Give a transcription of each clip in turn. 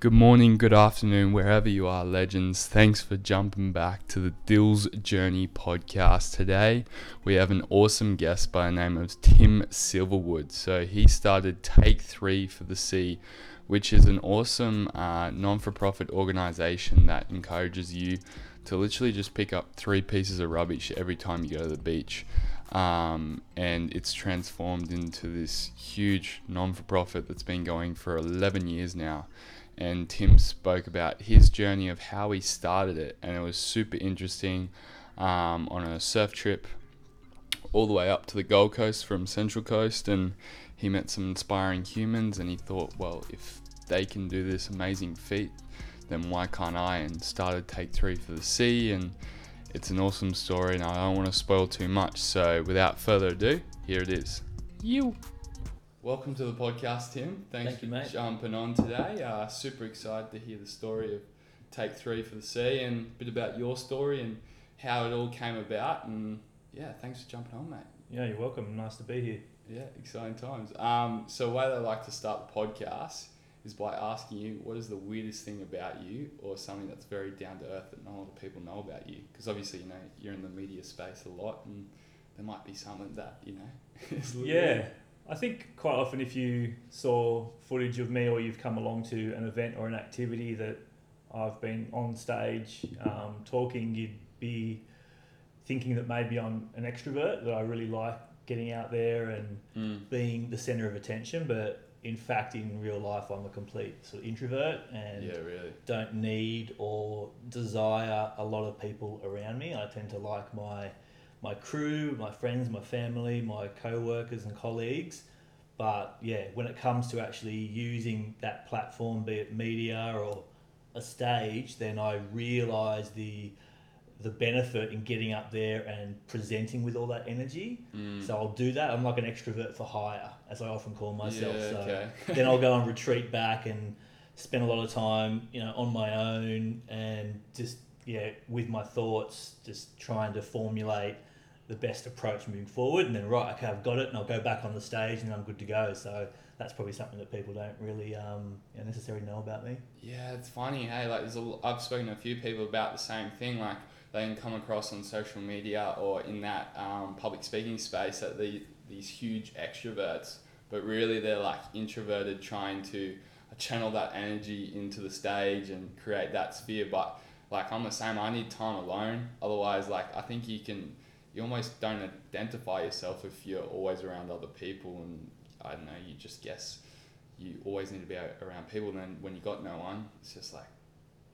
Good morning, good afternoon, wherever you are, legends. Thanks for jumping back to the Dill's Journey podcast. Today, we have an awesome guest by the name of Tim Silverwood. So, he started Take Three for the Sea, which is an awesome uh, non for profit organization that encourages you to literally just pick up three pieces of rubbish every time you go to the beach. Um, and it's transformed into this huge non for profit that's been going for 11 years now and Tim spoke about his journey of how he started it, and it was super interesting um, on a surf trip all the way up to the Gold Coast from Central Coast, and he met some inspiring humans, and he thought, well, if they can do this amazing feat, then why can't I? And started Take Three for the Sea, and it's an awesome story, and I don't want to spoil too much. So, without further ado, here it is. You. Welcome to the podcast, Tim. Thanks Thank for you, mate. jumping on today. Uh, super excited to hear the story of Take Three for the Sea and a bit about your story and how it all came about. And yeah, thanks for jumping on, mate. Yeah, you're welcome. Nice to be here. Yeah, exciting times. Um, so, the way I like to start the podcast is by asking you what is the weirdest thing about you or something that's very down to earth that not a lot of people know about you? Because obviously, you know, you're in the media space a lot and there might be something that, you know, is a little Yeah, weird. I think quite often if you saw footage of me or you've come along to an event or an activity that I've been on stage um, talking, you'd be thinking that maybe I'm an extrovert, that I really like getting out there and Mm. being the centre of attention. But in fact, in real life, I'm a complete sort of introvert and Yeah, really. don't need or desire a lot of people around me. I tend to like my my crew, my friends, my family, my co-workers and colleagues. But yeah, when it comes to actually using that platform, be it media or a stage, then I realise the the benefit in getting up there and presenting with all that energy. Mm. So I'll do that. I'm like an extrovert for hire, as I often call myself. Yeah, so okay. then I'll go and retreat back and spend a lot of time, you know, on my own and just yeah, with my thoughts, just trying to formulate the best approach moving forward. And then right, okay, I've got it, and I'll go back on the stage, and I'm good to go. So that's probably something that people don't really um, you know, necessarily know about me. Yeah, it's funny. Hey, like there's a, I've spoken to a few people about the same thing. Like they can come across on social media or in that um, public speaking space that the these huge extroverts, but really they're like introverted, trying to channel that energy into the stage and create that sphere. But like I'm the same. I need time alone. Otherwise, like I think you can. You almost don't identify yourself if you're always around other people, and I don't know. You just guess you always need to be around people. And then when you got no one, it's just like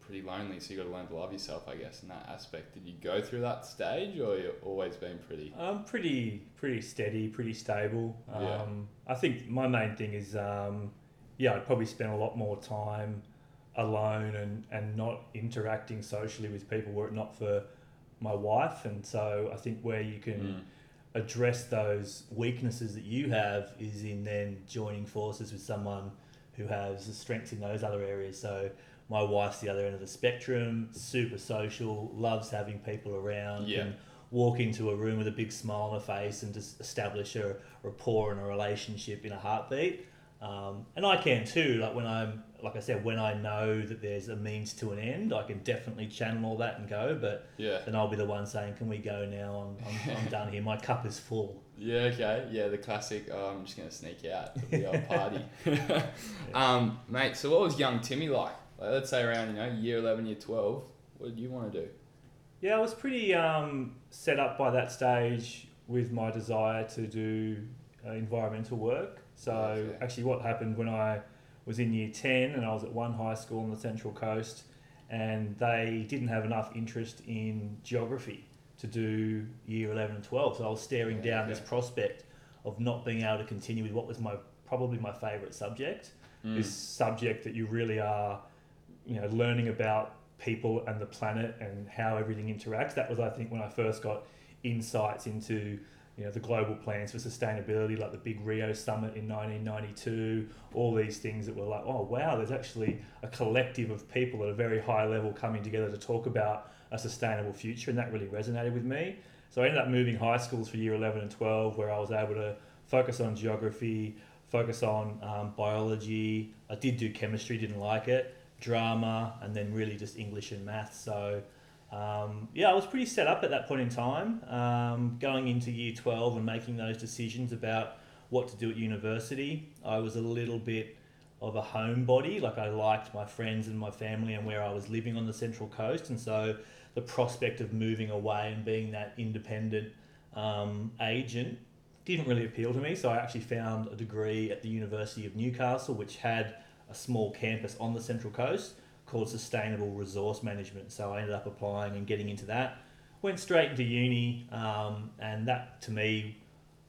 pretty lonely. So you got to learn to love yourself, I guess, in that aspect. Did you go through that stage, or you've always been pretty? I'm pretty pretty steady, pretty stable. Um, Yeah. I think my main thing is, um, yeah, I'd probably spend a lot more time alone and, and not interacting socially with people were it not for my wife. And so I think where you can Mm. address those weaknesses that you have is in then joining forces with someone who has the strengths in those other areas. So my wife's the other end of the spectrum, super social, loves having people around, Yeah. can walk into a room with a big smile on her face and just establish a rapport and a relationship in a heartbeat. Um, and I can too. Like when I'm, like I said, when I know that there's a means to an end, I can definitely channel all that and go. But Yeah. then I'll be the one saying, "Can we go now? I'm, I'm, I'm done here. My cup is full." Yeah. Okay. Yeah. The classic. Oh, I'm just gonna sneak out to the old party. um, mate. So what was young Timmy like? Like, let's say around you know year eleven, year twelve. What did you want to do? Yeah, I was pretty um, set up by that stage with my desire to do uh, environmental work. So Okay. actually, what happened when I was in year ten and I was at one high school on the Central Coast, and they didn't have enough interest in geography to do year eleven and twelve. So I was staring Yeah, down this prospect of not being able to continue with what was my probably my favourite subject Mm. this subject that you really are, you know, learning about people and the planet and how everything interacts. That was, I think, when I first got insights into, you know, the global plans for sustainability, like the big Rio summit in 1992, all these things that were like, oh wow, there's actually a collective of people at a very high level coming together to talk about a sustainable future, and that really resonated with me. So I ended up moving high schools for year 11 and 12, where I was able to focus on geography, focus on um, biology. I did do chemistry, didn't like it. drama, and then really just English and maths. So um, yeah, I was pretty set up at that point in time, um, going into year 12 and making those decisions about what to do at university. I was a little bit of a homebody, like I liked my friends and my family and where I was living on the Central Coast, and so the prospect of moving away and being that independent um, agent didn't really appeal to me. So I actually found a degree at the University of Newcastle, which had a small campus on the Central Coast called Sustainable Resource Management. So I ended up applying and getting into that. Went straight into uni, um, and that to me,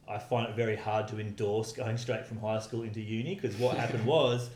I find it very hard to endorse going straight from high school into uni because what happened was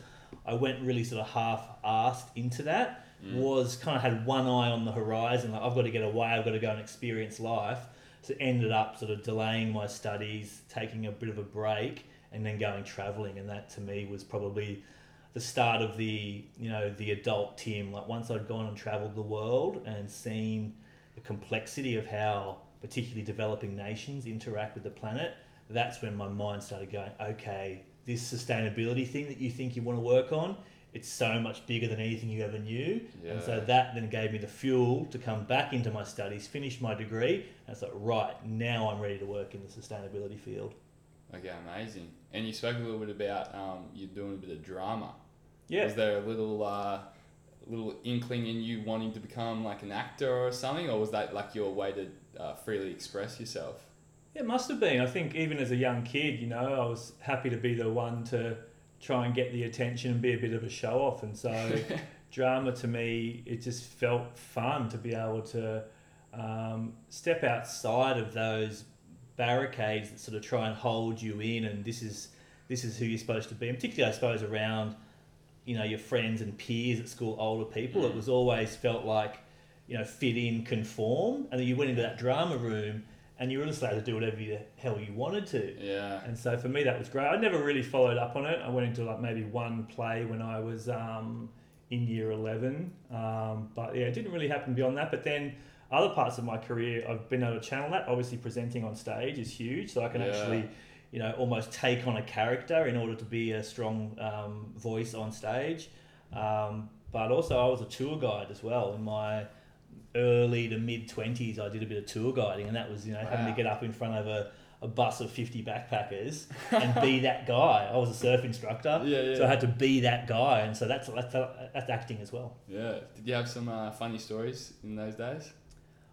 I went really sort of half-assed into that. Mm. Was kind of had one eye on the horizon, like I've got to get away, I've got to go and experience life. So ended up sort of delaying my studies, taking a bit of a break, and then going traveling, and that to me was probably the start of the you know the adult Tim. Like once I'd gone and travelled the world and seen the complexity of how particularly developing nations interact with the planet, that's when my mind started going, okay, this sustainability thing that you think you want to work on, it's so much bigger than anything you ever knew. Yeah. And so that then gave me the fuel to come back into my studies, finish my degree, and it's like, right, now I'm ready to work in the sustainability field. Okay, amazing. And you spoke a little bit about um, you doing a bit of drama. Yeah. Was there a little uh, little inkling in you wanting to become like an actor or something, or was that like your way to uh, freely express yourself? It must have been. I think even as a young kid, you know, I was happy to be the one to try and get the attention and be a bit of a show off, and so drama to me, it just felt fun to be able to um, step outside of those barricades that sort of try and hold you in, and this is this is who you're supposed to be. And particularly, I suppose, around you know your friends and peers at school, older people. Mm. It was always felt like you know fit in, conform, and then you went into that drama room. And you were just allowed to do whatever the hell you wanted to. Yeah. And so for me, that was great. I never really followed up on it. I went into like maybe one play when I was um, in year 11. Um, but yeah, it didn't really happen beyond that. But then other parts of my career, I've been able to channel that. Obviously, presenting on stage is huge, so I can yeah. actually, you know, almost take on a character in order to be a strong um, voice on stage. Um, but also, I was a tour guide as well in my early to mid twenties. I did a bit of tour guiding, and that was you know wow. having to get up in front of a a bus of 50 backpackers and be that guy. I was a surf instructor, yeah, yeah. so I had to be that guy, and so that's that's, that's acting as well. Yeah. Did you have some uh, funny stories in those days?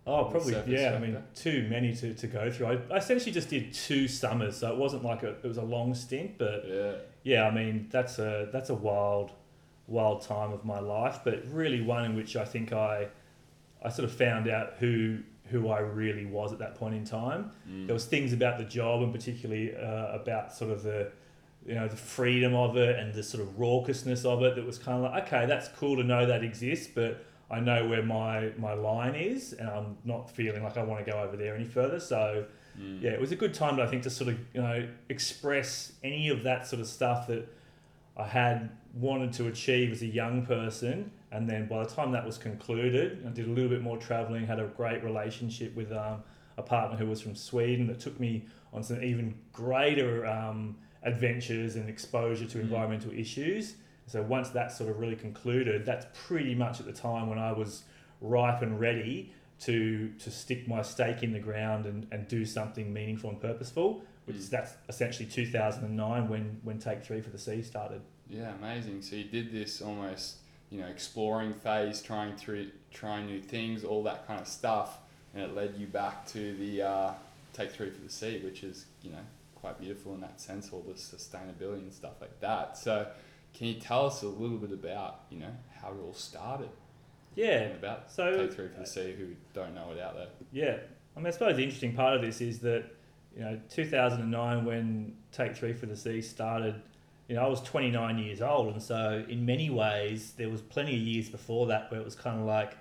Oh, probably yeah. I mean, too many to, to go through. I, I essentially just did two summers, so it wasn't like a, it was a long stint, but yeah, yeah. I mean, that's a that's a wild, wild time of my life, but really one in which I think I, I sort of found out who who I really was at that point in time. Mm. There was things about the job, and particularly uh, about sort of the, you know, the freedom of it and the sort of raucousness of it that was kind of like, okay, that's cool to know that exists, but I know where my my line is, and I'm not feeling like I want to go over there any further. So, mm. yeah, it was a good time, I think, to sort of you know express any of that sort of stuff that I had wanted to achieve as a young person. And then by the time that was concluded, I did a little bit more traveling, had a great relationship with um, a partner who was from Sweden that took me on some even greater um, adventures and exposure to mm. environmental issues so once that sort of really concluded, that's pretty much at the time when I was ripe and ready to to stick my stake in the ground and, and do something meaningful and purposeful. Which mm. that's essentially 2009 when when Take Three for the Sea started. Yeah, amazing. So you did this almost you know exploring phase, trying through trying new things, all that kind of stuff, and it led you back to the uh, Take Three for the Sea, which is you know quite beautiful in that sense, all the sustainability and stuff like that. So can you tell us a little bit about you know how it all started? Yeah, about so take three for the sea who don't know it out there. Yeah, I mean, I suppose the interesting part of this is that you know 2009 when Take Three for the Sea started. You know, I was 29 years old, and so in many ways, there was plenty of years before that where it was kind of like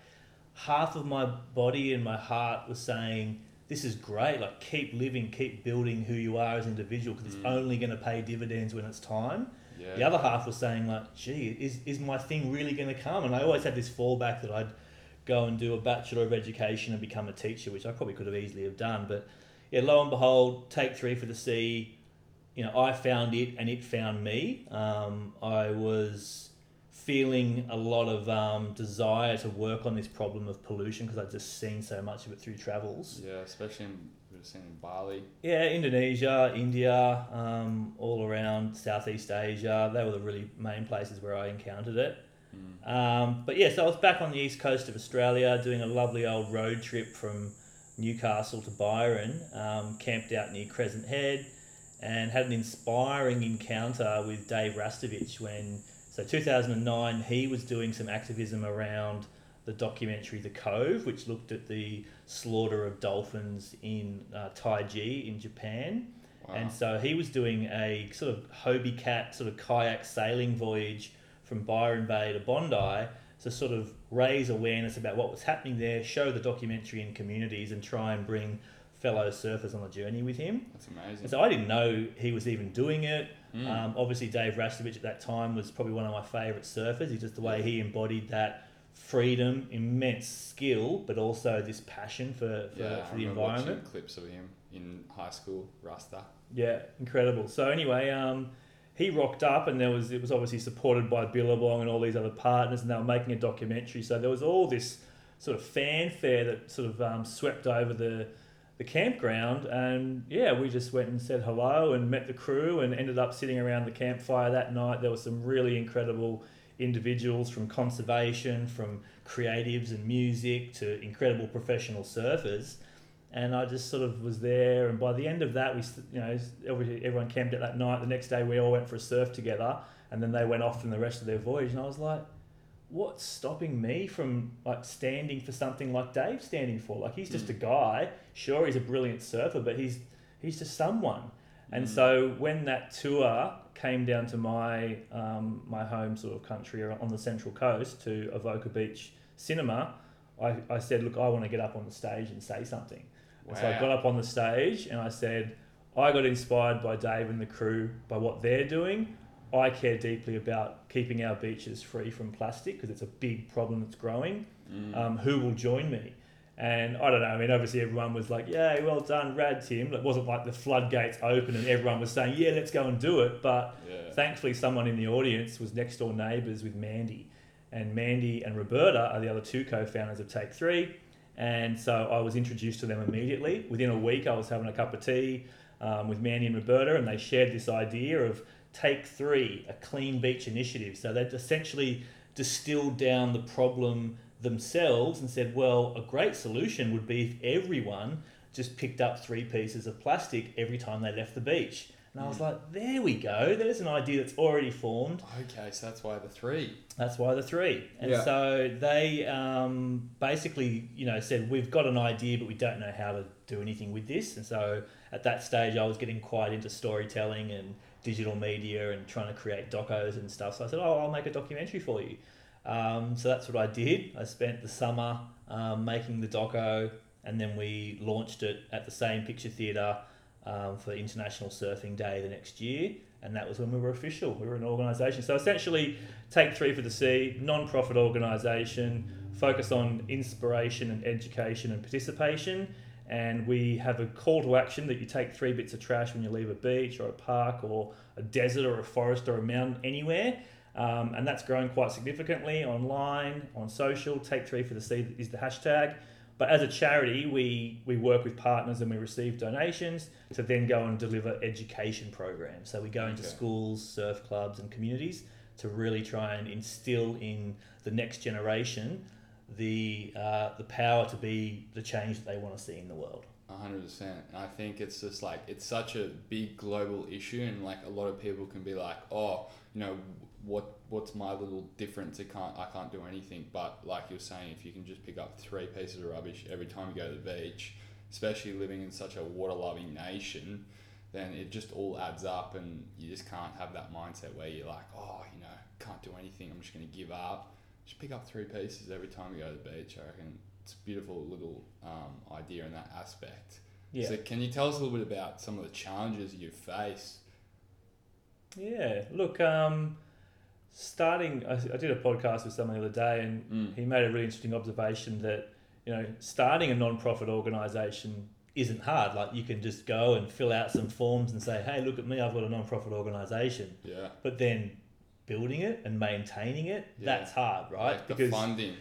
half of my body and my heart was saying, "This is great! Like, keep living, keep building who you are as an individual, because mm. it's only going to pay dividends when it's time." Yeah. The other half was saying like, "Gee, is is my thing really going to come?" And I always had this fallback that I'd go and do a bachelor of education and become a teacher, which I probably could have easily have done. But yeah, lo and behold, take three for the sea. You know, I found it and it found me. Um, I was feeling a lot of um, desire to work on this problem of pollution because I'd just seen so much of it through travels. Yeah, especially in, we've seen in Bali. Yeah, Indonesia, India, um, all around Southeast Asia. They were the really main places where I encountered it. Mm. Um, but yeah, so I was back on the east coast of Australia doing a lovely old road trip from Newcastle to Byron, um, camped out near Crescent Head, and had an inspiring encounter with Dave Rastovich when, so 2009, he was doing some activism around the documentary The Cove, which looked at the slaughter of dolphins in uh, Taiji in Japan. Wow. And so he was doing a sort of Hobie Cat sort of kayak sailing voyage from Byron Bay to Bondi to sort of raise awareness about what was happening there, show the documentary in communities, and try and bring fellow surfers on the journey with him. That's amazing. And so I didn't know he was even doing it. Mm. Um, obviously, Dave Rastovich at that time was probably one of my favourite surfers. He's just the way he embodied that freedom, immense skill, but also this passion for, for, yeah, for the environment. clips of him in high school, Rasta. Yeah, incredible. So anyway, um, he rocked up, and there was it was obviously supported by Billabong and all these other partners, and they were making a documentary. So there was all this sort of fanfare that sort of um, swept over the the campground, and yeah, we just went and said hello and met the crew, and ended up sitting around the campfire that night. There were some really incredible individuals from conservation, from creatives and music to incredible professional surfers and I just sort of was there. And by the end of that, we, you know, everyone camped out that night. The next day, we all went for a surf together, and then they went off in the rest of their voyage. And I was like, what's stopping me from like standing for something like Dave's standing for? Like he's just a guy. Sure, he's a brilliant surfer, but he's he's just someone. And Mm. so when that tour came down to my um, my home sort of country on the central coast to Avoca Beach Cinema, I, I said, look, I want to get up on the stage and say something. And so I got up on the stage and I said, I got inspired by Dave and the crew by what they're doing. I care deeply about keeping our beaches free from plastic because it's a big problem that's growing. Mm. Um, who will join me? And I don't know. I mean, obviously everyone was like, "Yeah, well done, rad, Tim." It wasn't like the floodgates open and everyone was saying, "Yeah, let's go and do it." But yeah. thankfully, someone in the audience was next door neighbours with Mandy, and Mandy and Roberta are the other two co-founders of Take Three, and so I was introduced to them immediately. Within a week, I was having a cup of tea um, with Mandy and Roberta, and they shared this idea of Take Three, a clean beach initiative. So they'd essentially distilled down the problem themselves and said, well, a great solution would be if everyone just picked up three pieces of plastic every time they left the beach. And I was Mm. like, there we go. There's an idea that's already formed. Okay, so that's why the three. That's why the three. And Yeah. so they um, basically, you know, said we've got an idea, but we don't know how to do anything with this. And so at that stage, I was getting quite into storytelling and digital media and trying to create docos and stuff. So I said, oh, I'll make a documentary for you. Um, so that's what I did. I spent the summer um, making the doco, and then we launched it at the same picture theatre um, for International Surfing Day the next year. And that was when we were official. We were an organisation. So essentially, Take Three for the Sea, non-profit organisation, focus on inspiration and education and participation. And we have a call to action that you take three bits of trash when you leave a beach or a park or a desert or a forest or a mountain anywhere. Um, and that's growing quite significantly online, on social. Take Three for the Sea is the hashtag. But as a charity, we, we work with partners and we receive donations to then go and deliver education programs. So we go into Okay. schools, surf clubs, and communities to really try and instill in the next generation the uh, the power to be the change that they want to see in the world. Hundred percent. And I think it's just like it's such a big global issue, and like a lot of people can be like, oh, you know, what what's my little difference? I can't I can't do anything. But like you're saying, if you can just pick up three pieces of rubbish every time you go to the beach, especially living in such a water loving nation, then it just all adds up, and you just can't have that mindset where you're like, oh, you know, can't do anything. I'm just gonna give up. Just pick up three pieces every time you go to the beach. I reckon it's a beautiful little um, idea in that aspect. Yeah, So can you tell us a little bit about some of the challenges you face? yeah. Look, um, starting, I, I did a podcast with someone the other day, and Mm. he made a really interesting observation that you know starting a non-profit organisation isn't hard. Like you can just go and fill out some forms and say, "Hey, look at me! I've got a non-profit organisation." Yeah. But then building it and maintaining it, Yeah. that's hard, right? Like the funding.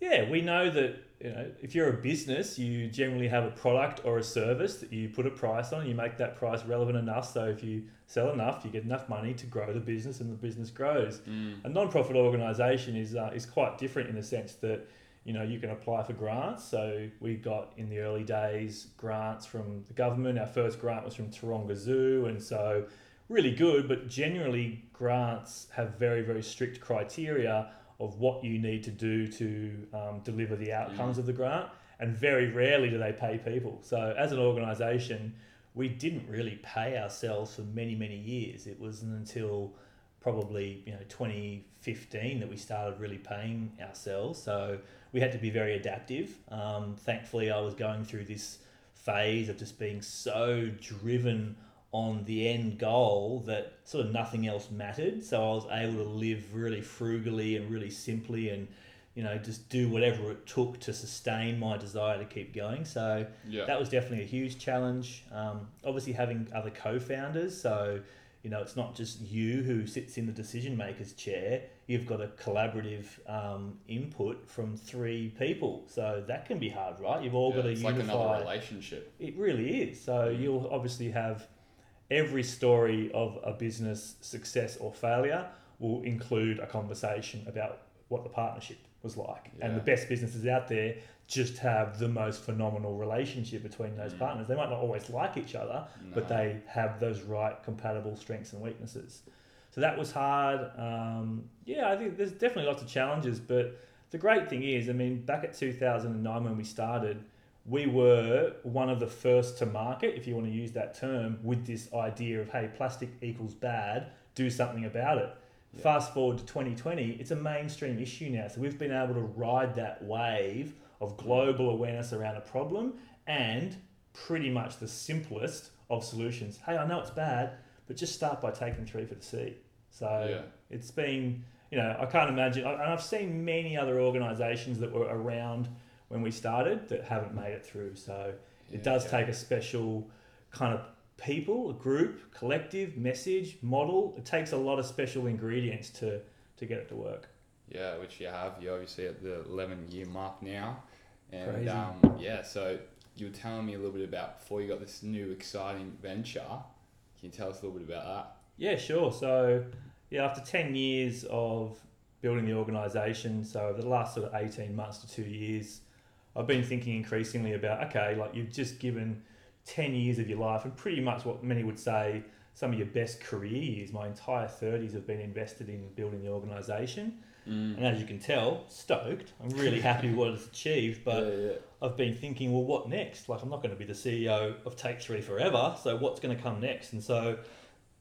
Yeah, we know that you know if you're a business, you generally have a product or a service that you put a price on. You make that price relevant enough, so if you sell enough, you get enough money to grow the business, and the business grows. Mm. A non-profit organisation is uh, is quite different in the sense that you know you can apply for grants. So we got in the early days grants from the government. Our first grant was from Taronga Zoo, and so really good. But generally, grants have very very strict criteria of what you need to do to um, deliver the outcomes of the grant, and very rarely do they pay people. So as an organisation, we didn't really pay ourselves for many many years. It wasn't until probably you know 2015 that we started really paying ourselves. So we had to be very adaptive. Um, thankfully, I was going through this phase of just being so driven on the end goal that sort of nothing else mattered. So I was able to live really frugally and really simply and you know just do whatever it took to sustain my desire to keep going. So Yeah. that was definitely a huge challenge. Um, obviously, having other co-founders, so you know it's not just you who sits in the decision makers chair. You've got a collaborative um, input from three people, so that can be hard, right? You've all Yeah, got to it's like another relationship. It really is. So Mm. you'll obviously have every story of a business success or failure will include a conversation about what the partnership was like. And the best businesses out there just have the most phenomenal relationship between those Mm. partners. They might not always like each other, but they have those right compatible strengths and weaknesses. So that was hard. Um, yeah, I think there's definitely lots of challenges, but the great thing is, I mean, back at 2009 when we started, we were one of the first to market, if you want to use that term, with this idea of, hey, plastic equals bad, do something about it. Yeah. Fast forward to 2020, it's a mainstream issue now. So we've been able to ride that wave of global awareness around a problem and pretty much the simplest of solutions. Hey, I know it's bad, but just start by taking three for the seed. So Yeah. it's been, you know, I can't imagine, and I've seen many other organisations that were around when we started that haven't made it through. So it does okay. take a special kind of people, a group, collective, message, model. It takes a lot of special ingredients to, to get it to work. Yeah, which you have. You're obviously at the 11 year mark now. And Crazy. um, yeah, so you were telling me a little bit about before you got this new exciting venture. Can you tell us a little bit about that? Yeah, sure. So, yeah, after 10 years of building the organisation, so over the last sort of 18 months to two years, I've been thinking increasingly about okay, like you've just given 10 years of your life, and pretty much what many would say some of your best career years. My entire 30s have been invested in building the organisation. Mm. And as you can tell, stoked. I'm really happy with what it's achieved, but yeah, yeah. I've been thinking, well, what next? Like, I'm not going to be the CEO of Take Three forever. So, what's going to come next? And so,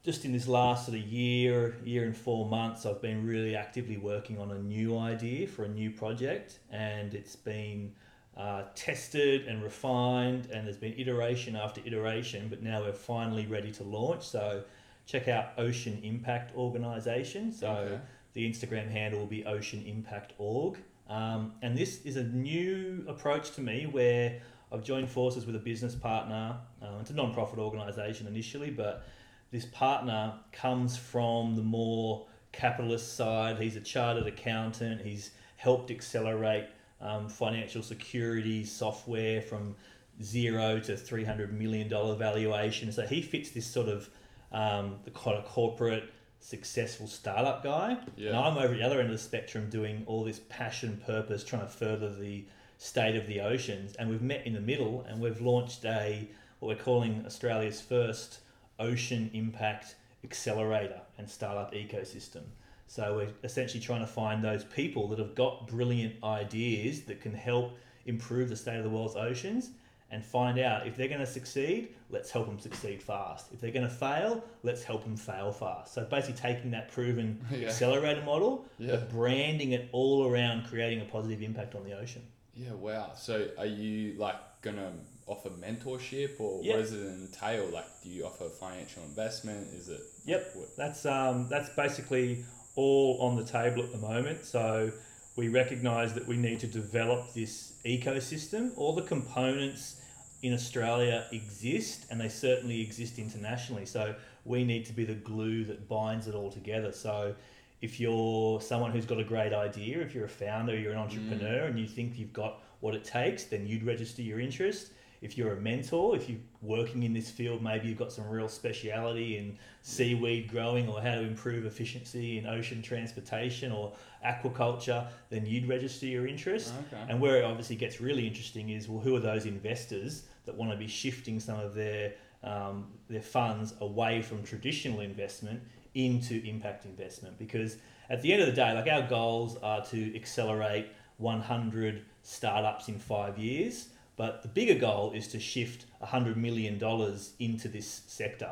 just in this last sort of year, year and four months, I've been really actively working on a new idea for a new project, and it's been uh, tested and refined, and there's been iteration after iteration, but now we're finally ready to launch. So, check out Ocean Impact Organisation. So, Okay. the Instagram handle will be Ocean Impact Org. Um, and this is a new approach to me where I've joined forces with a business partner. Uh, it's a non-profit organisation initially, but this partner comes from the more capitalist side. He's a chartered accountant. He's helped accelerate um, financial security software from zero to three hundred million dollar valuation. So he fits this sort of um, the kind of corporate successful startup guy. And I'm over the other end of the spectrum doing all this passion purpose, trying to further the state of the oceans. And we've met in the middle and we've launched a what we're calling Australia's first ocean impact accelerator and startup ecosystem. So we're essentially trying to find those people that have got brilliant ideas that can help improve the state of the world's oceans and find out if they're going to succeed, let's help them succeed fast. If they're going to fail, let's help them fail fast. So basically taking that proven Yeah. accelerator model, Yeah. but branding it all around creating a positive impact on the ocean. Yeah, wow. So are you like gonna offer mentorship or Yeah. what does it entail? Like do you offer financial investment? Is it Yep. what- That's um, that's basically all on the table at the moment. So we recognise that we need to develop this ecosystem. All the components in Australia exist, and they certainly exist internationally. So we need to be the glue that binds it all together. So if you're someone who's got a great idea, if you're a founder, you're an entrepreneur, Mm. and you think you've got what it takes, then you'd register your interest. If you're a mentor, if you're working in this field, maybe you've got some real speciality in seaweed growing or how to improve efficiency in ocean transportation or aquaculture, then you'd register your interest. Okay. And where it obviously gets really interesting is well, who are those investors that want to be shifting some of their um, their funds away from traditional investment into impact investment? Because at the end of the day, like our goals are to accelerate 100 startups in five years, but the bigger goal is to shift 100 million dollars into this sector.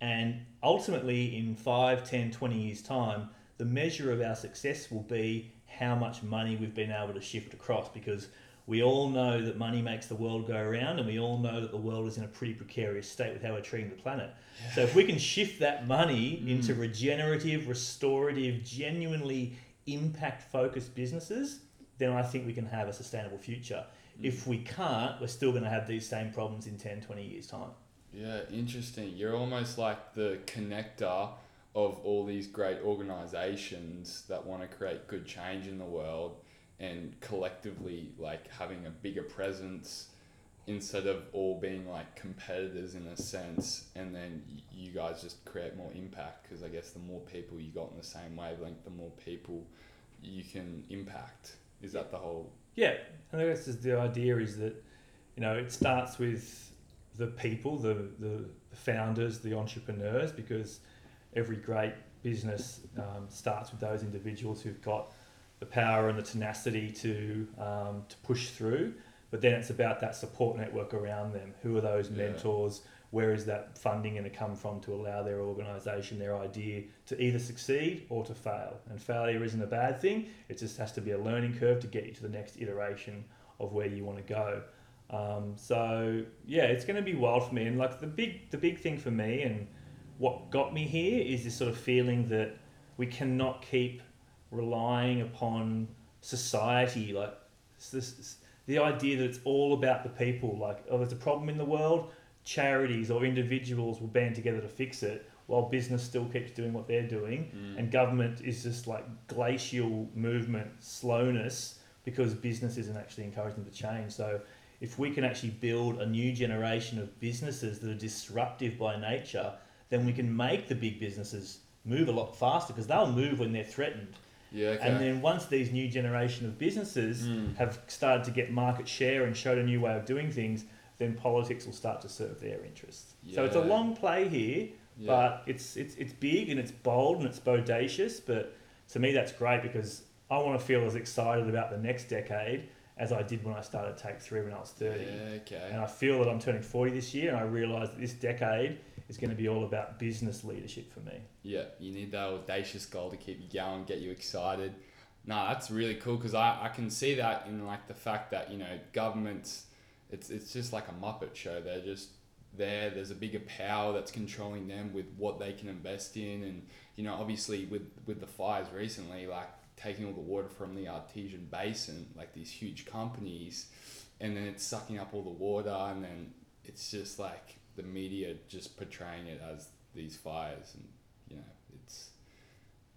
And ultimately, in 5, 10, 20 years' time, the measure of our success will be how much money we've been able to shift across because we all know that money makes the world go around and we all know that the world is in a pretty precarious state with how we're treating the planet. So if we can shift that money mm. into regenerative, restorative, genuinely impact focused businesses, then I think we can have a sustainable future. Mm. If we can't, we're still going to have these same problems in 10, 20 years' time. Yeah, interesting. You're almost like the connector of all these great organizations that want to create good change in the world and collectively like having a bigger presence instead of all being like competitors in a sense and then you guys just create more impact because I guess the more people you got in the same wavelength the more people you can impact. Is that the whole Yeah, and I guess is the idea is that you know it starts with the people, the, the founders, the entrepreneurs, because every great business um, starts with those individuals who've got the power and the tenacity to um, to push through. But then it's about that support network around them. Who are those Yeah. Where is that funding going to come from to allow their organisation, their idea to either succeed or to fail? And failure isn't a bad thing. It just has to be a learning curve to get you to the next iteration of where you want to go. Um, so yeah, it's going to be wild for me. And like the big, the big thing for me, and what got me here is this sort of feeling that we cannot keep relying upon society. Like this, the idea that it's all about the people. Like oh, there's a problem in the world, charities or individuals will band together to fix it, while business still keeps doing what they're doing, and government is just like glacial movement, slowness because business isn't actually encouraging them to change. So if we can actually build a new generation of businesses that are disruptive by nature, then we can make the big businesses move a lot faster because they'll move when they're threatened. Yeah, okay. And then once these new generation of businesses Mm. have started to get market share and showed a new way of doing things, then politics will start to serve their interests. So it's a long play here, yeah. but it's it's it's big and it's bold and it's bodacious. But to me, that's great because I want to feel as excited about the next decade as I did when I started Take Three when I was thirty. Yeah, okay. And I feel that I'm turning forty this year, and I realise that this decade is going to be all about business leadership for me. Yeah, you need that audacious goal to keep you going, get you excited. No, that's really cool because I, I can see that in like the fact that you know governments, it's it's just like a Muppet show. They're just there. There's a bigger power that's controlling them with what they can invest in, and you know obviously with with the fires recently, like taking all the water from the artesian basin, like these huge companies, and then it's sucking up all the water, and then it's just like the media just portraying it as these fires, and you know it's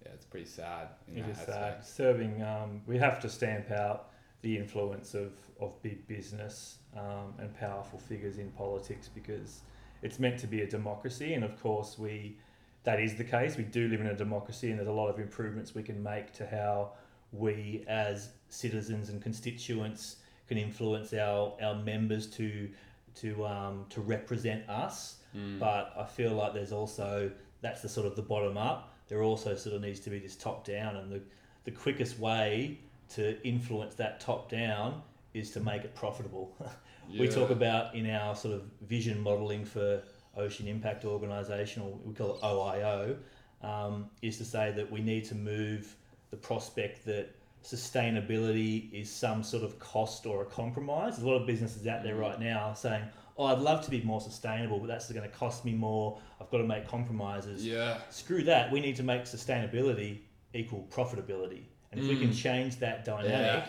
yeah, it's pretty sad. In It is sad. Serving, um, we have to stamp out the influence of, of big business um, and powerful figures in politics because it's meant to be a democracy, and of course we that is the case. We do live in a democracy, and there's a lot of improvements we can make to how we, as citizens and constituents, can influence our, our members to to um, to represent us. Mm. But I feel like there's also that's the sort of the bottom up. There also sort of needs to be this top down, and the the quickest way to influence that top down is to make it profitable. we talk about in our sort of vision modelling for Ocean Impact Organisation, or we call it OIO, um, is to say that we need to move the prospect that sustainability is some sort of cost or a compromise. There's a lot of businesses out there Mhm. right now saying, "Oh, I'd love to be more sustainable, but that's going to cost me more. I've got to make compromises." Yeah. Screw that. We need to make sustainability equal profitability, and if we can Mm. change that dynamic, Yeah.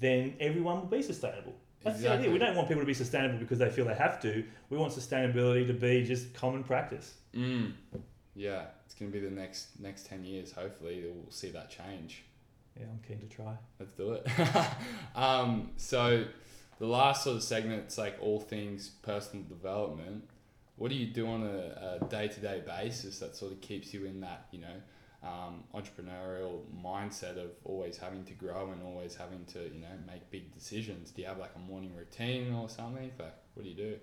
then everyone will be sustainable. That's the idea. We don't want people to be sustainable because they feel they have to. We want sustainability to be just common practice. Mm. yeah, it's going to be the next next ten years. Hopefully, we'll see that change. Yeah, I'm keen to try. Let's do it. um, so, the last sort of segment, it's like all things personal development. What do you do on a day to day basis that sort of keeps you in that you know um, entrepreneurial mindset of always having to grow and always having to you know make big decisions? Do you have like a morning routine or something? Like, what do you do?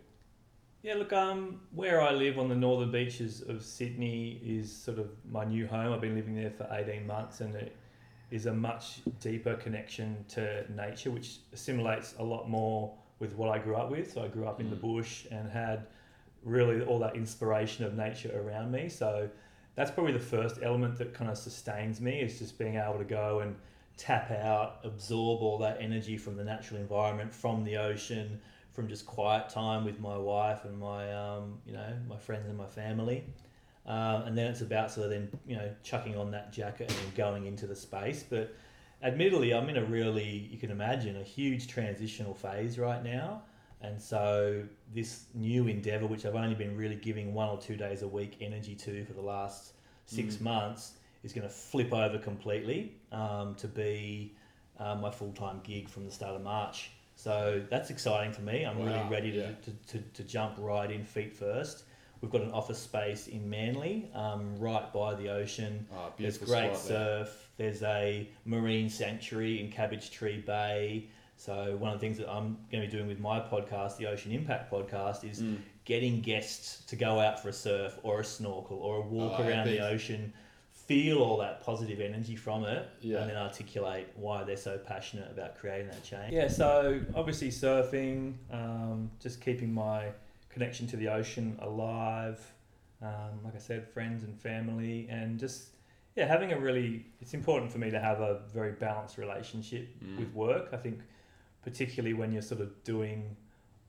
Yeah, look, um, where I live on the northern beaches of Sydney is sort of my new home. I've been living there for 18 months and it is a much deeper connection to nature, which assimilates a lot more with what I grew up with. So I grew up in the Mm. bush and had really all that inspiration of nature around me. So that's probably the first element that kind of sustains me is just being able to go and tap out, absorb all that energy from the natural environment, from the ocean, from just quiet time with my wife and my um, you know my friends and my family. Um, and then it's about sort of then you know chucking on that jacket and going into the space. But admittedly, I'm in a really you can imagine a huge transitional phase right now. And so this new endeavor, which I've only been really giving one or two days a week energy to for the last six Mm. months, is going to flip over completely um, to be um, my full time gig from the start of March. So that's exciting for me. I'm Wow, really ready to, yeah. to, to, to jump right in feet first. We've got an office space in Manly, um, right by the ocean. Oh, There's great spot there. surf. There's a marine sanctuary in Cabbage Tree Bay. So one of the things that I'm going to be doing with my podcast, the Ocean Impact podcast, is Mm. getting guests to go out for a surf or a snorkel or a walk Oh, around the ocean, feel all that positive energy from it, Yeah. and then articulate why they're so passionate about creating that change. Yeah, so obviously surfing, um, just keeping my connection to the ocean alive. Um, like I said, friends and family, and just yeah, having a really. It's important for me to have a very balanced relationship Mm. with work. I think, particularly when you're sort of doing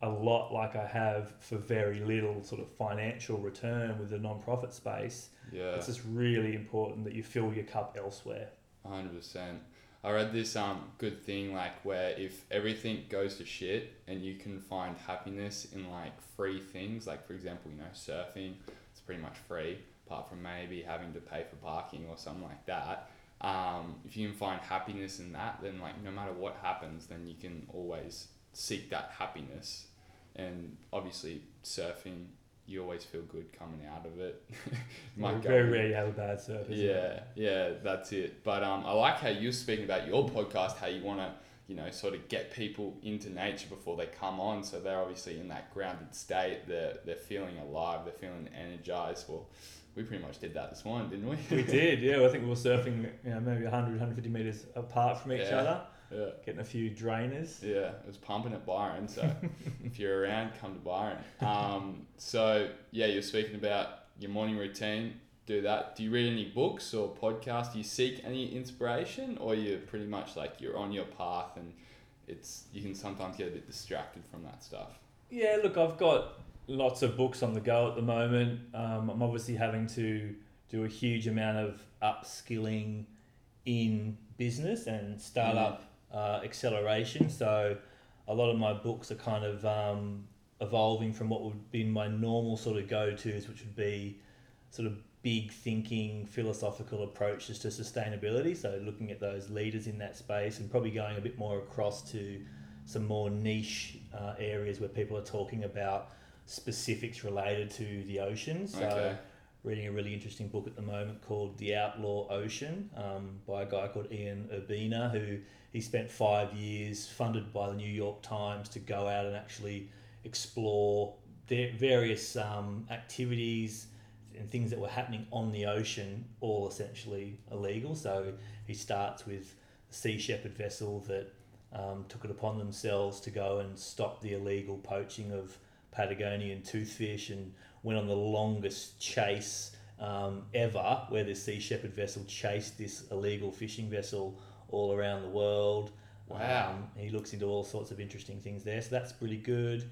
a lot like I have for very little sort of financial return with the non-profit space, Yeah. it's just really important that you fill your cup elsewhere. hundred percent. I read this um good thing like where if everything goes to shit and you can find happiness in like free things, like for example, you know, surfing, it's pretty much free, apart from maybe having to pay for parking or something like that. Um, if you can find happiness in that, then like no matter what happens, then you can always seek that happiness. And obviously, surfing, you always feel good coming out of it. You Very, very rare you have a bad surf. yeah, it? yeah, that's it. But um, I like how you're speaking about your podcast, how you want to, you know, sort of get people into nature before they come on. So they're obviously in that grounded state. They're they're feeling alive. They're feeling energized. Well, we pretty much did that this morning, didn't we? We did, yeah. I think we were surfing, you know, maybe 100, 150 meters apart from each Yeah. other, yeah, getting a few drainers. yeah. It was pumping at Byron. So if you're around, come to Byron. Um, so yeah, you're speaking about your morning routine. Do that. Do you read any books or podcasts? Do you seek any inspiration, or you're pretty much like you're on your path and it's you can sometimes get a bit distracted from that stuff. Yeah, look, I've got lots of books on the go at the moment. Um, I'm obviously having to do a huge amount of upskilling in business and startup uh, acceleration. So a lot of my books are kind of um, evolving from what would be my normal sort of go tos, which would be sort of big thinking, philosophical approaches to sustainability. So looking at those leaders in that space and probably going a bit more across to some more niche uh, areas where people are talking about specifics related to the ocean. So Okay. reading a really interesting book at the moment called The Outlaw Ocean um, by a guy called Ian Urbina, who he spent five years funded by the New York Times to go out and actually explore their various um, activities and things that were happening on the ocean, all essentially illegal. So he starts with the Sea Shepherd vessel that um, took it upon themselves to go and stop the illegal poaching of Patagonian toothfish and went on the longest chase um, ever, where the Sea Shepherd vessel chased this illegal fishing vessel all around the world. Wow. Um, he looks into all sorts of interesting things there, so that's pretty good.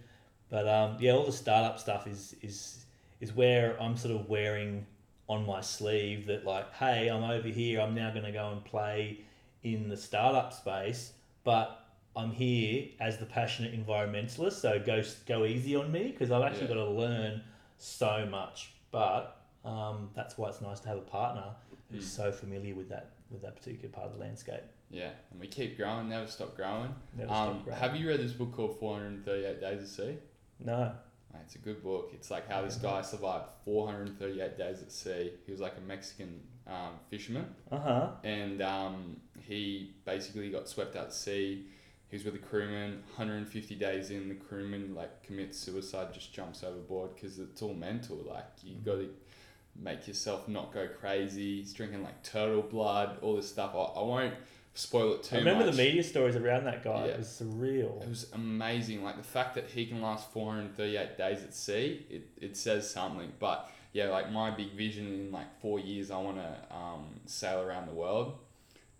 But um, yeah, all the startup stuff is is is where I'm sort of wearing on my sleeve that like, hey, I'm over here. I'm now going to go and play in the startup space, but I'm here as the passionate environmentalist. So go go easy on me because I've actually Yeah. got to learn so much. But um, that's why it's nice to have a partner who's Mm. so familiar with that with that particular part of the landscape. Yeah, and we keep growing, never stop growing. Never Um, stop growing. have you read this book called 438 Days at Sea? No. It's a good book. It's like how this guy survived 438 days at sea. He was like a Mexican um, fisherman, Uh huh. and um, he basically got swept out to sea. He was with a crewman. 150 days in, the crewman like commits suicide, just jumps overboard because it's all mental. Like you Mhm. got to make yourself not go crazy. He's drinking like turtle blood, all this stuff. I, I won't spoil it too I remember much. the media stories around that guy. Yeah. It was surreal. It was amazing. Like the fact that he can last 438 days at sea, it, it says something. But yeah, like my big vision in like four years, I want to um, sail around the world.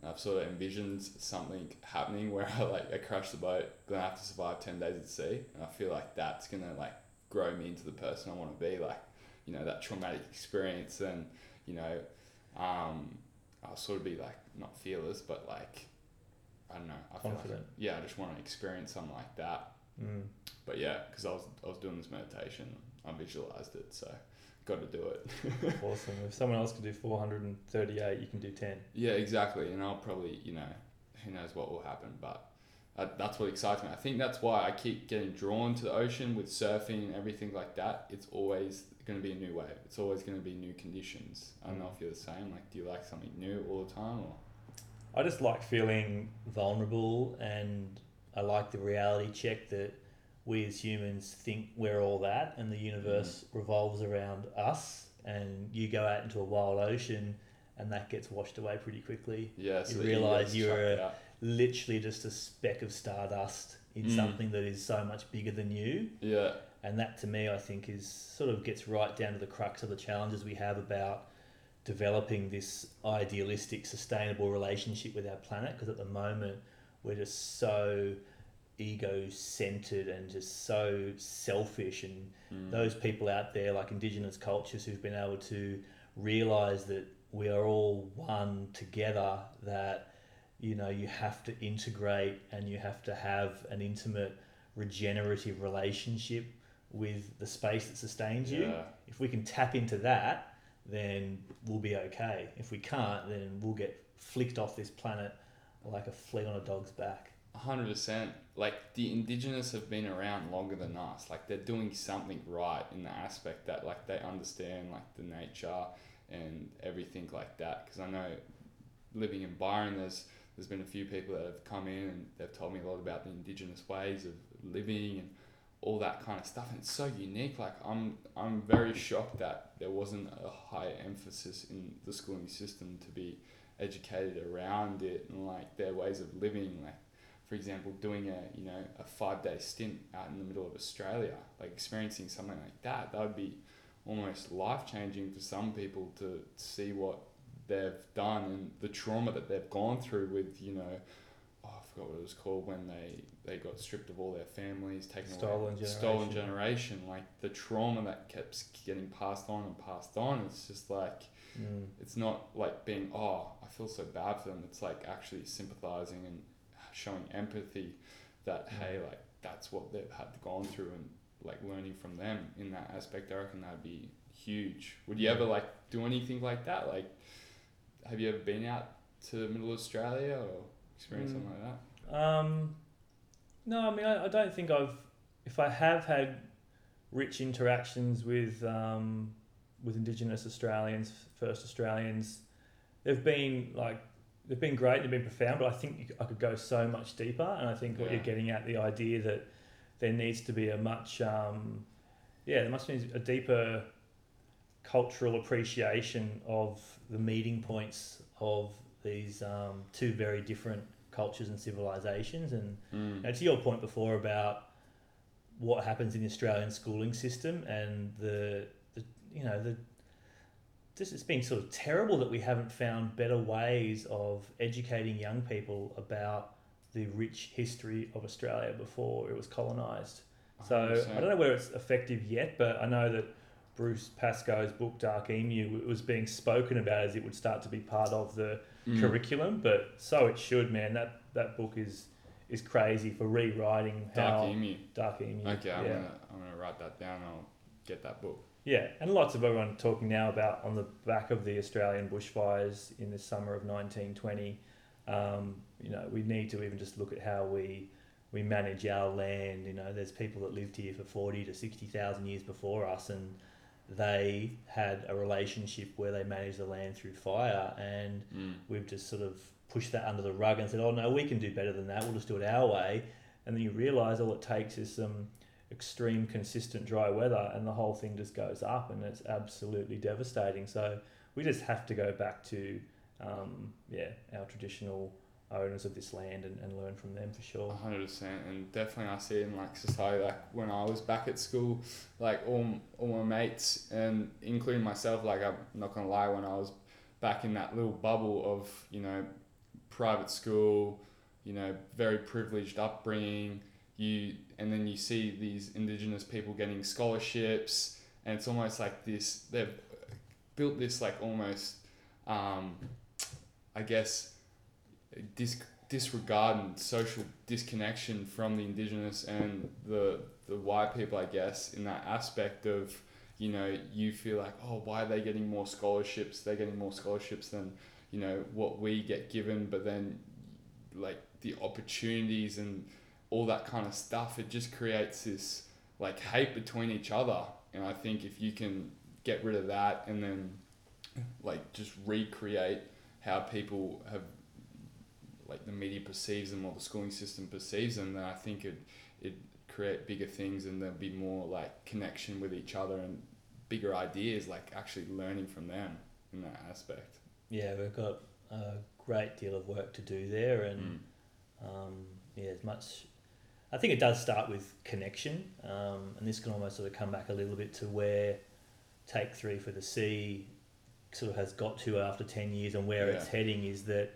I've sort of envisioned something happening where I like I crash the boat, gonna have to survive 10 days at sea. And I feel like that's gonna like grow me into the person I want to be. Like, you know, that traumatic experience and, you know, um, I'll sort of be like not fearless, but like, I don't know. I feel like Confident. yeah, I just want to experience something like that. Mm. But yeah, because I was I was doing this meditation, I visualized it, so got to do it. Awesome. If someone else can do 438, you can do 10. yeah, exactly. And I'll probably you know who knows what will happen, but uh, that's what excites me. I think that's why I keep getting drawn to the ocean with surfing and everything like that. It's always going to be a new wave. It's always going to be new conditions. I don't know if you're the same. Like, do you like something new all the time, or I just like feeling vulnerable and I like the reality check that we as humans think we're all that and the universe revolves around us and you go out into a wild ocean and that gets washed away pretty quickly. yeah? So You realise you're. Literally just a speck of stardust in Mm. something that is so much bigger than you. yeah. And that to me, I think, is sort of gets right down to the crux of the challenges we have about developing this idealistic, sustainable relationship with our planet. Because at the moment, we're just so ego centered and just so selfish. And Mm. those people out there, like Indigenous cultures, who've been able to realize that we are all one together, that you know, you have to integrate and you have to have an intimate, regenerative relationship with the space that sustains you. Yeah. If we can tap into that, then we'll be okay. If we can't, then we'll get flicked off this planet like a flea on a dog's back. hundred percent. Like the indigenous have been around longer than us. Like they're doing something right in the aspect that like they understand like the nature and everything like that. Because I know living in Byron, there's there's been a few people that have come in and they've told me a lot about the indigenous ways of living and all that kind of stuff. And it's so unique. Like I'm I'm very shocked that there wasn't a high emphasis in the schooling system to be educated around it and like their ways of living. Like for example, doing a you know a five day stint out in the middle of Australia, like experiencing something like that, that would be almost life changing for some people to see what they've done and the trauma that they've gone through with you know forgot what it was called when they they got stripped of all their families, taken Stolen away, stolen generation. generation, like the trauma that kept getting passed on and passed on. It's just like Mm. it's not like being oh I feel so bad for them. It's like actually sympathizing and showing empathy that Mm. hey like that's what they've had gone through and like learning from them in that aspect. I reckon that'd be huge. Would you ever like do anything like that? Like, have you ever been out to middle Australia or experienced Mm. something like that? Um, no, I mean, I, I don't think I've. If I have had rich interactions with um, with Indigenous Australians, First Australians, they've been like they've been great. They've been profound, but I think I could go so much deeper. And I think what you're getting at the idea that there needs to be a much um, yeah, there must be a deeper cultural appreciation of the meeting points of these um, two very different cultures and civilizations. And Mm. now, to your point before about what happens in the Australian schooling system and the, the you know the just it's been sort of terrible that we haven't found better ways of educating young people about the rich history of Australia before it was colonized. So 100%. I don't know whether it's effective yet, but I know that Bruce Pascoe's book Dark Emu was being spoken about as it would start to be part of the Mm. curriculum, but so it should, man. That that book is is crazy for rewriting how Dark Emu. Dark Emu. Okay, I'm yeah. gonna I'm gonna write that down. I'll get that book. Yeah, and lots of everyone talking now about on the back of the Australian bushfires in the summer of 1920. Um, you know, we need to even just look at how we we manage our land. You know, there's people that lived here for 40 to 60,000 years before us, and they had a relationship where they managed the land through fire, and Mm. we've just sort of pushed that under the rug and said, "Oh no, we can do better than that. We'll just do it our way." And then you realise all it takes is some extreme, consistent dry weather, and the whole thing just goes up, and it's absolutely devastating. So we just have to go back to, um, yeah, our traditional owners of this land and, and learn from them for sure. hundred percent, and definitely I see in like society. Like when I was back at school, like all all my mates and including myself, like I'm not gonna lie, when I was back in that little bubble of you know private school, you know very privileged upbringing, you and then you see these indigenous people getting scholarships, and it's almost like this. They've built this like almost, um, I guess dis- disregard and social disconnection from the indigenous and the the white people, I guess, in that aspect of you know you feel like oh why are they getting more scholarships? They're getting more scholarships than you know what we get given, but then like the opportunities and all that kind of stuff, it just creates this like hate between each other. And I think if you can get rid of that and then like just recreate how people have like the media perceives them or the schooling system perceives them, then I think it it create bigger things and there'll be more like connection with each other and bigger ideas, like actually learning from them in that aspect. Yeah, we've got a great deal of work to do there, and Mm. um, yeah, as much. I think it does start with connection, um, and this can almost sort of come back a little bit to where Take Three for the Sea sort of has got to after ten years, and where it's heading is that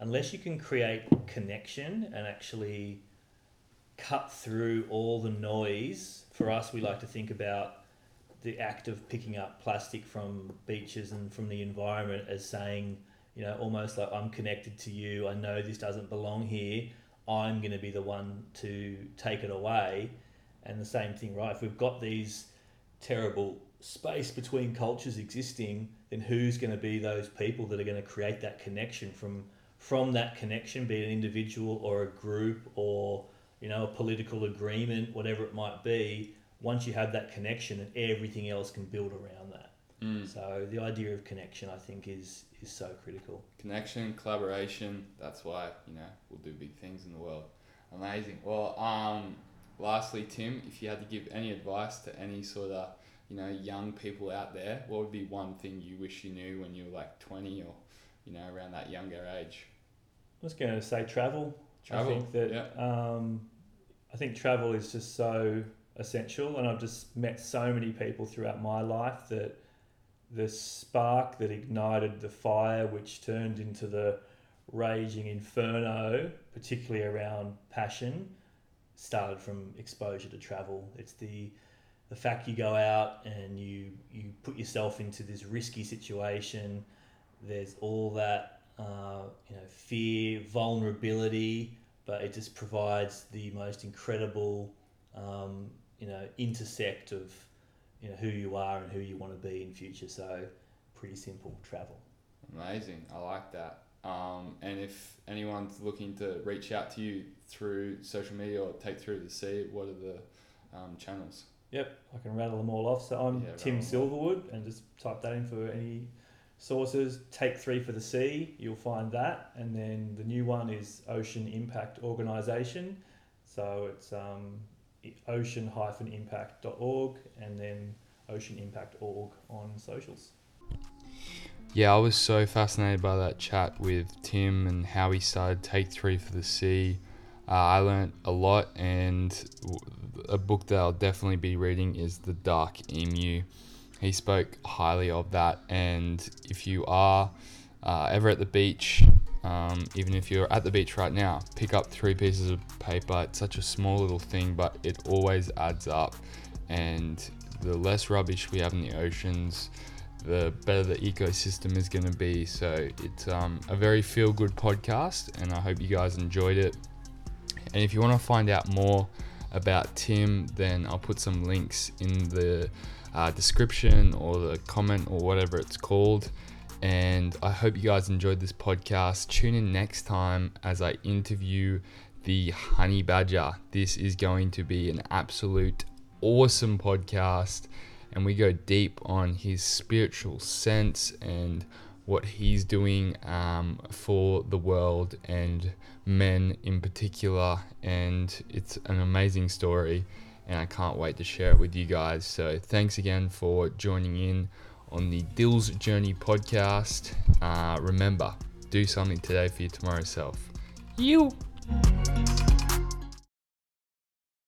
unless you can create connection and actually cut through all the noise, for us, we like to think about the act of picking up plastic from beaches and from the environment as saying, you know, almost like I'm connected to you. I know this doesn't belong here. I'm going to be the one to take it away. And the same thing, right? If we've got these terrible space between cultures existing, then who's going to be those people that are going to create that connection from from that connection, be it an individual or a group or you know a political agreement, whatever it might be. Once you have that connection, then everything else can build around that. Mm. So the idea of connection, I think, is is so critical. Connection, collaboration. That's why you know we'll do big things in the world. Amazing. Well, um, lastly, Tim, if you had to give any advice to any sort of you know young people out there, what would be one thing you wish you knew when you were like twenty or you know around that younger age? I was going to say travel. Travel, I think that um, I think travel is just so essential, and I've just met so many people throughout my life that the spark that ignited the fire, which turned into the raging inferno, particularly around passion, started from exposure to travel. It's the the fact you go out and you you put yourself into this risky situation. There's all that uh, you know fear, vulnerability, but it just provides the most incredible um, you know intersect of you know who you are and who you want to be in future. So pretty simple travel. Amazing. I like that. Um, and if anyone's looking to reach out to you through social media or take through the sea, what are the um, channels? Yep, I can rattle them all off. So I'm Yeah, Tim Silverwood, and just type that in for any sources. Take three for the sea, you'll find that, and then the new one is Ocean Impact Organisation. So it's um, ocean-impact.org, and then oceanimpact.org on socials. Yeah, I was so fascinated by that chat with Tim and how he started Take Three for the Sea. Uh, I learnt a lot, and a book that I'll definitely be reading is The Dark Emu. He spoke highly of that, and if you are uh, ever at the beach, um, even if you're at the beach right now, pick up three pieces of paper. It's such a small little thing, but it always adds up. And the less rubbish we have in the oceans, the better the ecosystem is going to be. So it's um, a very feel good podcast, and I hope you guys enjoyed it. And if you want to find out more about Tim, then I'll put some links in the uh, description or the comment or whatever it's called. And I hope you guys enjoyed this podcast. Tune in next time as I interview the honey badger. This is going to be an absolute awesome podcast, and we go deep on his spiritual sense and what he's doing um, for the world and men in particular. And it's an amazing story, and I can't wait to share it with you guys. So, thanks again for joining in on the Dill's Journey podcast. Uh, remember, do something today for your tomorrow self. You.